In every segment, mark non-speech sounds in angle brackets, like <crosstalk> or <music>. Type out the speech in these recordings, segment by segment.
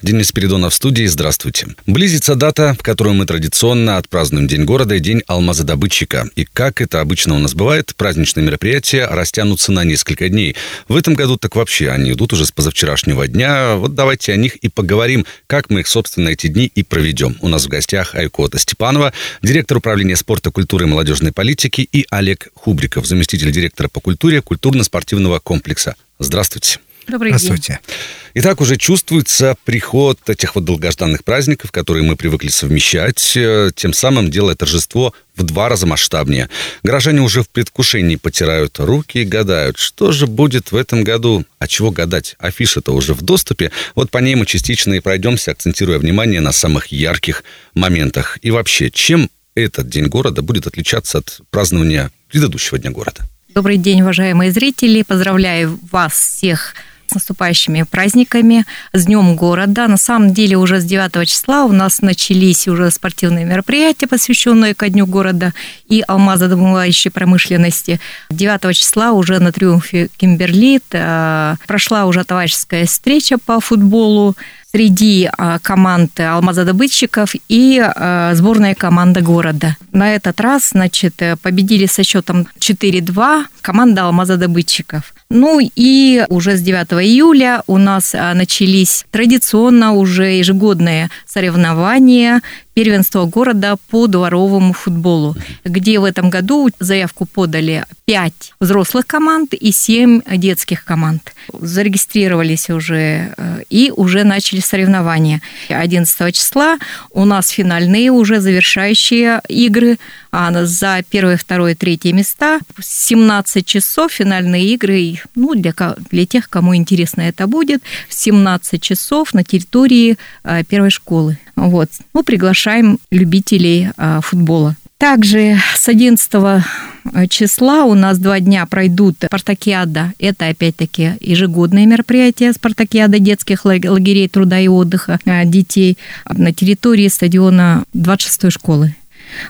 Денис Спиридонов в студии. Здравствуйте. Близится дата, в которую мы традиционно отпразднуем День города и День алмазодобытчика. И как это обычно у нас бывает, праздничные мероприятия растянутся на несколько дней. В этом году так вообще они идут уже с позавчерашнего дня. Вот давайте о них и поговорим, как мы их, собственно, эти дни и проведем. У нас в гостях Айкота Степанова, директор управления спорта, культуры и молодежной политики, и Олег Хубриков, заместитель директора по культуре культурно-спортивного комплекса. Здравствуйте. Добрый Здравствуйте. день. Итак, уже чувствуется приход этих вот долгожданных праздников, которые мы привыкли совмещать, э, тем самым делая торжество в два раза масштабнее. Горожане уже в предвкушении потирают руки и гадают, что же будет в этом году. А чего гадать? Афиша-то уже в доступе. Вот по ней мы частично и пройдемся, акцентируя внимание на самых ярких моментах. И вообще, чем этот День города будет отличаться от празднования предыдущего Дня города? Добрый день, уважаемые зрители. Поздравляю вас всех с наступающими праздниками, с Днем города. На самом деле уже с 9 числа у нас начались уже спортивные мероприятия, посвященные ко Дню города и алмазодобывающей промышленности. 9 числа уже на Триумфе Кимберлит э, прошла уже товарищеская встреча по футболу среди а, команд алмазодобытчиков и а, сборная команда города. На этот раз, значит, победили со счетом 4-2 команда алмазодобытчиков. Ну и уже с 9 июля у нас а, начались традиционно уже ежегодные соревнования первенство города по дворовому футболу, где в этом году заявку подали 5 взрослых команд и 7 детских команд. Зарегистрировались уже э, и уже начали соревнования. 11 числа у нас финальные уже завершающие игры а за первое, второе, третье места. 17 часов финальные игры, ну, для, для тех, кому интересно это будет, 17 часов на территории э, первой школы. Вот. Ну, приглашаем любителей а, футбола. Также с 11 э, числа у нас два дня пройдут спартакиада. Это, опять-таки, ежегодное мероприятие спартакиада детских лагерей труда и отдыха э, детей на территории стадиона 26-й школы.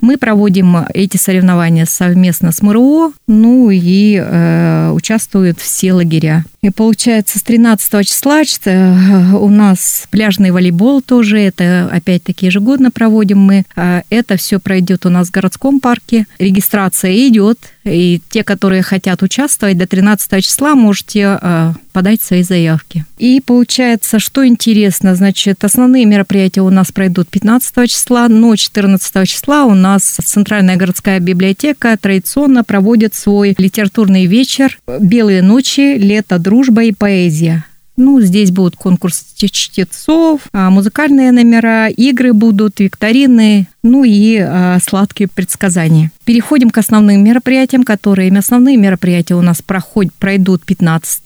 Мы проводим эти соревнования совместно с МРО, ну и э, участвуют все лагеря. И получается, с 13 числа э, у нас пляжный волейбол тоже, это опять-таки ежегодно проводим мы. А это все пройдет у нас в городском парке. Регистрация идет, и те, которые хотят участвовать, до 13 числа можете э, подать свои заявки. И получается, что интересно, значит, основные мероприятия у нас пройдут 15 числа, но 14 числа у нас Центральная городская библиотека традиционно проводит свой литературный вечер «Белые ночи. Лето, дружба и поэзия». Ну, здесь будут конкурс чтецов, а, музыкальные номера, игры будут, викторины, ну и а, сладкие предсказания. Переходим к основным мероприятиям, которые основные мероприятия у нас проходят, пройдут 15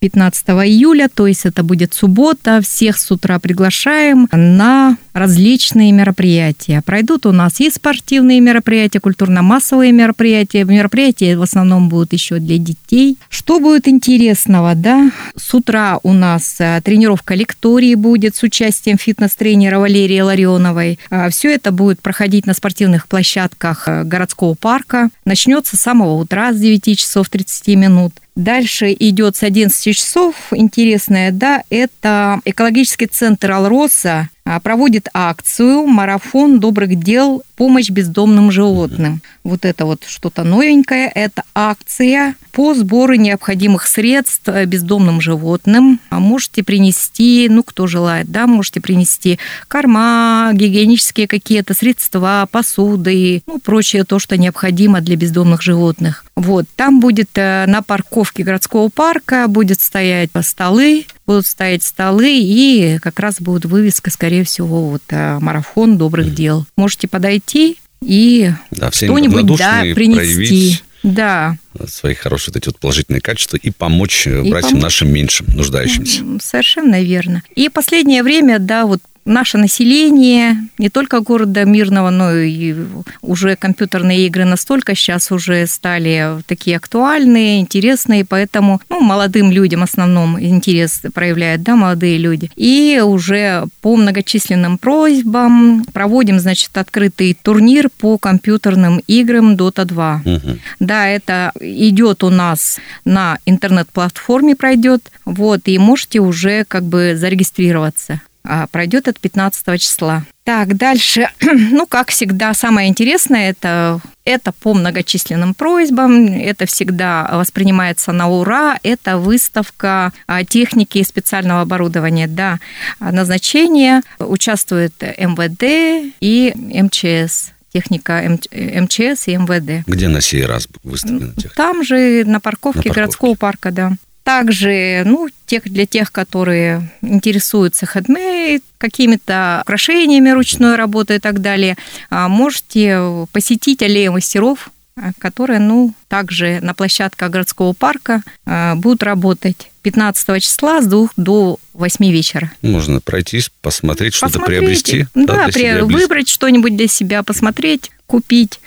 15 июля, то есть это будет суббота. Всех с утра приглашаем на различные мероприятия. Пройдут у нас и спортивные мероприятия, культурно-массовые мероприятия. Мероприятия в основном будут еще для детей. Что будет интересного, да? С утра у нас э, тренировка лектории будет с участием фитнес-тренера Валерии Ларионовой. А, Все это будет проходить на спортивных площадках э, городского парка. Начнется с самого утра с 9 часов 30 минут. Дальше идет с 11 часов. Интересное, да, это экологический центр «Алроса» а, проводит акцию «Марафон добрых дел. Помощь бездомным животным». Вот это вот что-то новенькое. Это акция по сбору необходимых средств э, бездомным животным. А можете принести, ну, кто желает, да, можете принести корма, гигиенические какие-то средства, посуды, ну, прочее то, что необходимо для бездомных животных. Вот, там будет э, на парковке городского парка будет стоять столы, будут стоять столы, и как раз будет вывеска, скорее всего, вот э, марафон добрых дел. Можете подойти и да, что-нибудь да, принести. Да. Свои хорошие вот эти вот положительные качества и помочь и братьям пом... нашим меньшим, нуждающимся. Совершенно верно. И последнее время, да, вот наше население, не только города Мирного, но и уже компьютерные игры настолько сейчас уже стали такие актуальные, интересные, поэтому ну, молодым людям в основном интерес проявляют, да, молодые люди. И уже по многочисленным просьбам проводим, значит, открытый турнир по компьютерным играм Dota 2. Угу. Да, это идет у нас на интернет-платформе пройдет, вот, и можете уже как бы зарегистрироваться. А пройдет от 15 числа. Так, дальше, <clears throat> ну, как всегда, самое интересное это, это по многочисленным просьбам, это всегда воспринимается на ура, это выставка а, техники и специального оборудования, да, назначение, участвует МВД и МЧС техника МЧС и МВД. Где на сей раз выставлена техника? Там же на парковке, на парковке. городского парка, да. Также, ну, тех, для тех, которые интересуются хендмейд, какими-то украшениями ручной работы и так далее, а, можете посетить аллею мастеров, а, которые, ну, также на площадках городского парка а, будут работать 15 числа с 2 до 8 вечера. Можно пройтись, посмотреть, что-то приобрести. Да, да при... выбрать что-нибудь для себя, посмотреть, купить.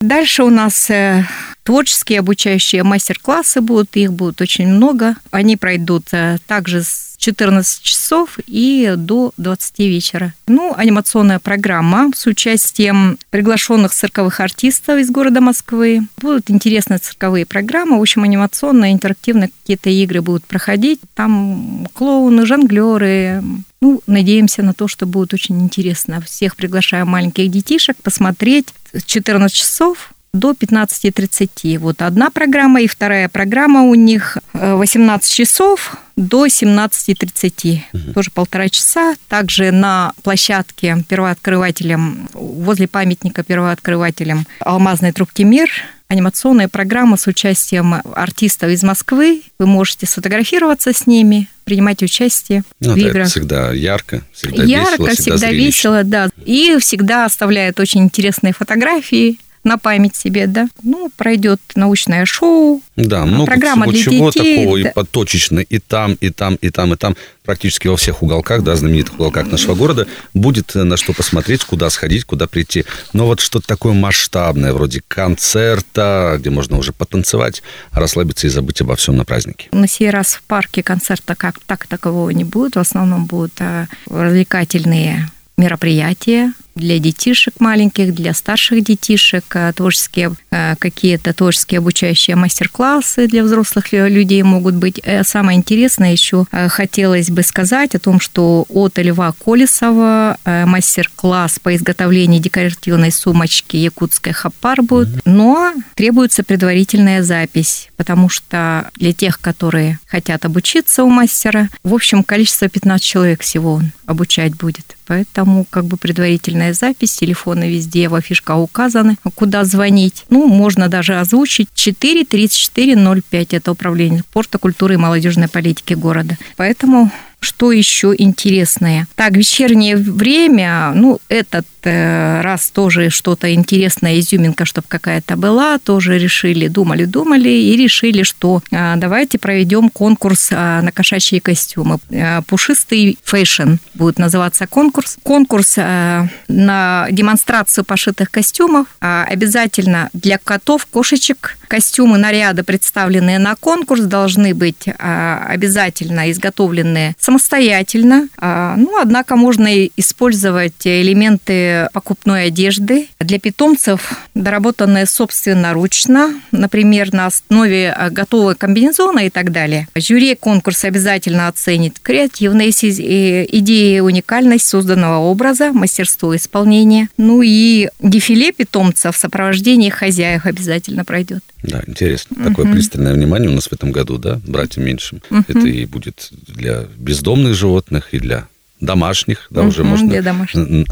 Дальше у нас э, творческие обучающие мастер-классы будут, их будет очень много. Они пройдут э, также с 14 часов и до 20 вечера. Ну, анимационная программа с участием приглашенных цирковых артистов из города Москвы. Будут интересные цирковые программы. В общем, анимационные, интерактивные какие-то игры будут проходить. Там клоуны, жонглеры, ну, надеемся на то, что будет очень интересно. Всех приглашаем маленьких детишек посмотреть 14 часов до 15.30. Вот одна программа, и вторая программа у них 18 э, часов до 17.30. Угу. Тоже полтора часа. Также на площадке первооткрывателям, возле памятника первооткрывателям «Алмазной трубки мир» анимационная программа с участием артистов из Москвы. Вы можете сфотографироваться с ними, принимать участие ну, в да, играх. всегда ярко, всегда ярко, весело, всегда, всегда весело, да. И всегда оставляет очень интересные фотографии на память себе, да. Ну, пройдет научное шоу. Да, много программа всего для чего детей, такого да. и поточечно и там, и там, и там, и там, практически во всех уголках, да, знаменитых уголках нашего города, будет на что посмотреть, куда сходить, куда прийти. Но вот что-то такое масштабное, вроде концерта, где можно уже потанцевать, расслабиться и забыть обо всем на празднике. На сей раз в парке концерта как так такового не будет. В основном будут э, развлекательные мероприятия, для детишек маленьких, для старших детишек, э, творческие э, какие-то творческие обучающие мастер-классы для взрослых людей могут быть. Э, самое интересное еще хотелось бы сказать о том, что от Льва Колесова мастер-класс по изготовлению декоративной сумочки якутской хапар будет, но требуется предварительная запись, потому что для тех, которые хотят обучиться у мастера, в общем, количество 15 человек всего он обучать будет. Поэтому как бы предварительная запись, телефоны везде в афишках указаны, куда звонить. Ну, можно даже озвучить 43405, это управление спорта, культуры и молодежной политики города. Поэтому что еще интересное? Так, вечернее время, ну, этот э, раз тоже что-то интересное, изюминка, чтобы какая-то была, тоже решили, думали, думали и решили, что э, давайте проведем конкурс э, на кошачьи костюмы. Э, пушистый fashion будет называться конкурс. Конкурс э, на демонстрацию пошитых костюмов. Э, обязательно для котов, кошечек костюмы, наряды, представленные на конкурс, должны быть э, обязательно изготовленные самостоятельно. А, ну, однако можно использовать элементы покупной одежды для питомцев, доработанные собственноручно, например, на основе а, готового комбинезона и так далее. Жюри конкурса обязательно оценит креативность, идеи, уникальность созданного образа, мастерство исполнения. Ну и дефиле питомцев в сопровождении хозяев обязательно пройдет. Да, интересно. Угу. Такое пристальное внимание у нас в этом году, да, братьям меньшим. Угу. Это и будет для бездомных животных, и для домашних, да, угу, уже можно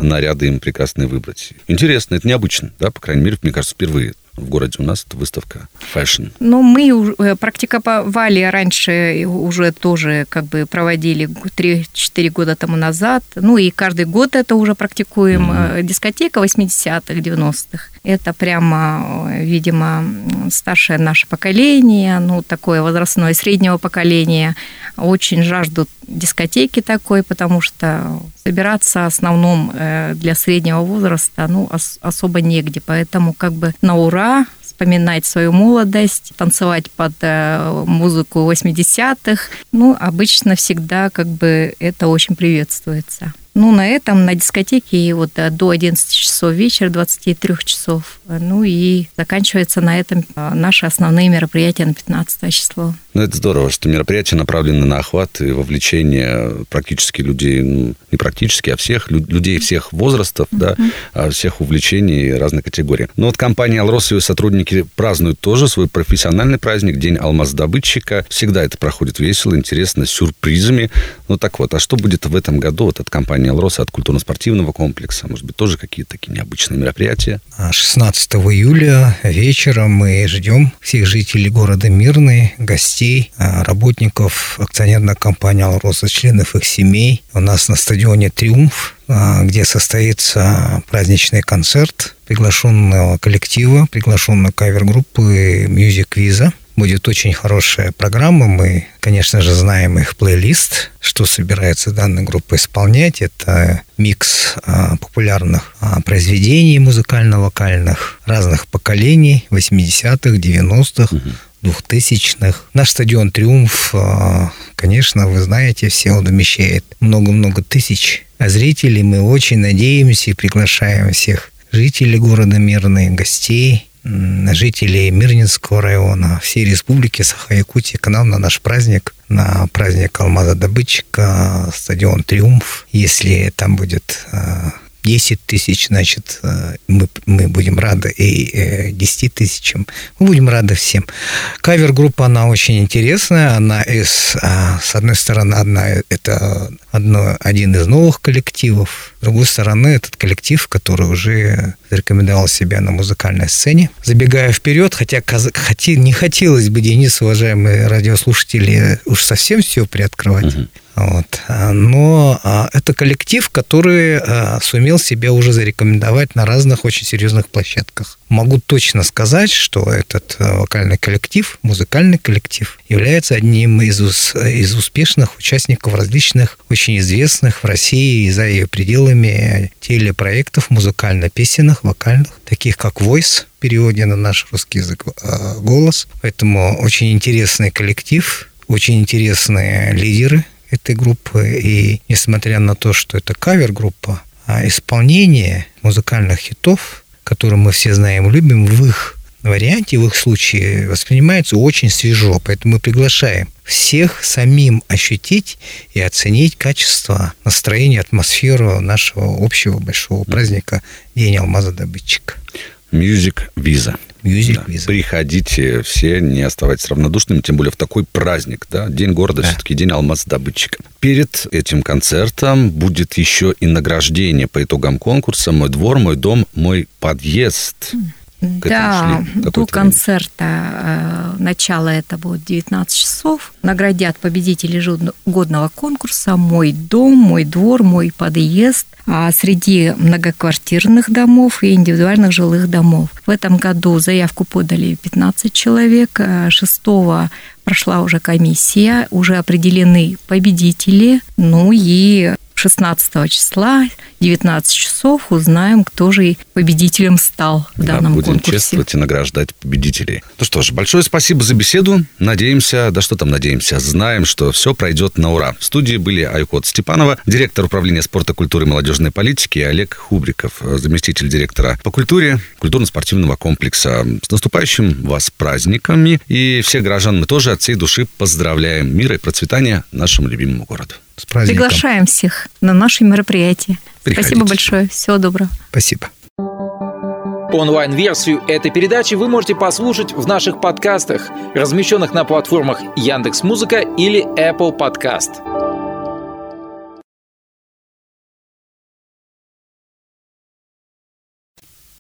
наряды им прекрасные выбрать. Интересно, это необычно, да, по крайней мере, мне кажется, впервые в городе у нас это выставка fashion. Ну, мы э, практиковали раньше, уже тоже как бы проводили 3-4 года тому назад. Ну, и каждый год это уже практикуем. Mm-hmm. Дискотека 80-х, 90-х. Это прямо, видимо, старшее наше поколение, ну, такое возрастное среднего поколения. Очень жаждут дискотеки такой, потому что Собираться в основном э, для среднего возраста ну, особо негде, поэтому как бы на ура вспоминать свою молодость, танцевать под э, музыку 80-х. Ну, обычно всегда как бы это очень приветствуется. Ну, на этом, на дискотеке вот э, до 11 часов вечера, 23 часов. Ну и заканчивается на этом э, наши основные мероприятия на 15 число. Ну, это здорово, что мероприятия направлены на охват и вовлечение практически людей, ну, не практически, а всех, людей всех возрастов, mm-hmm. да, а всех увлечений разной категории. Но вот компания «Алрос» и ее сотрудники празднуют тоже свой профессиональный праздник, День алмаз-добытчика. Всегда это проходит весело, интересно, с сюрпризами. Ну, так вот, а что будет в этом году вот от компании компания «Алроса», от культурно-спортивного комплекса? Может быть, тоже какие-то такие необычные мероприятия? 16 а июля вечером мы ждем всех жителей города Мирный, гостей, а, работников акционерной компании «Алроса», членов их семей. У нас на стадионе «Триумф» а, где состоится праздничный концерт приглашенного коллектива, приглашенной кавер-группы Music Visa. Будет очень хорошая программа. Мы, конечно же, знаем их плейлист, что собирается данная группа исполнять. Это микс а, популярных а, произведений музыкально-вокальных разных поколений 80-х, 90-х, 2000-х. Наш стадион «Триумф», а, конечно, вы знаете, все он вмещает много-много тысяч зрителей. Мы очень надеемся и приглашаем всех жителей города Мирные, гостей, жителей Мирнинского района, всей республики Саха-Якутии к нам на наш праздник, на праздник Алмаза Добытчика, стадион Триумф. Если там будет а, 10 тысяч, значит, э, мы, мы будем рады и 10 э, тысячам. Мы будем рады всем. Кавер-группа, она очень интересная. Она из, а, с одной стороны, одна, это одно, один из новых коллективов. С другой стороны, этот коллектив, который уже зарекомендовал себя на музыкальной сцене. Забегая вперед, хотя хотя не хотелось бы, Денис, уважаемые радиослушатели, уж совсем все приоткрывать. Угу. Вот. Но а, это коллектив, который а, сумел себя уже зарекомендовать на разных очень серьезных площадках. Могу точно сказать, что этот а, вокальный коллектив, музыкальный коллектив, является одним из, из успешных участников различных, очень известных в России и за ее пределами телепроектов музыкально-песенных, вокальных, таких как Voice, в переводе на наш русский язык голос. Поэтому очень интересный коллектив, очень интересные лидеры – этой группы. И несмотря на то, что это кавер-группа, а исполнение музыкальных хитов, которые мы все знаем и любим, в их варианте, в их случае воспринимается очень свежо. Поэтому мы приглашаем всех самим ощутить и оценить качество, настроение, атмосферу нашего общего большого праздника День алмаза добытчика. Music Visa. Music да. Visa. Приходите все, не оставайтесь равнодушными, тем более в такой праздник, да, День города, да. все-таки День алмаз-добытчика. Перед этим концертом будет еще и награждение по итогам конкурса «Мой двор, мой дом, мой подъезд». Да, до концерта, э, начало это будет 19 часов. Наградят победителей годного конкурса «Мой дом», «Мой двор», «Мой подъезд» а среди многоквартирных домов и индивидуальных жилых домов. В этом году заявку подали 15 человек. 6 прошла уже комиссия, уже определены победители. Ну и 16 числа, 19 часов, узнаем, кто же победителем стал в данном да, будем конкурсе. чествовать и награждать победителей. Ну что ж, большое спасибо за беседу. Надеемся, да что там надеемся, знаем, что все пройдет на ура. В студии были Айкот Степанова, директор управления спорта, культуры и молодежной политики, и Олег Хубриков, заместитель директора по культуре культурно-спортивного комплекса. С наступающим вас праздниками. И всех граждан мы тоже от всей души поздравляем. Мира и процветания нашему любимому городу. С праздником. Приглашаем всех на наши мероприятия. Приходите. Спасибо большое. Всего доброго. Спасибо. Онлайн-версию этой передачи вы можете послушать в наших подкастах, размещенных на платформах Яндекс.Музыка или Apple Podcast.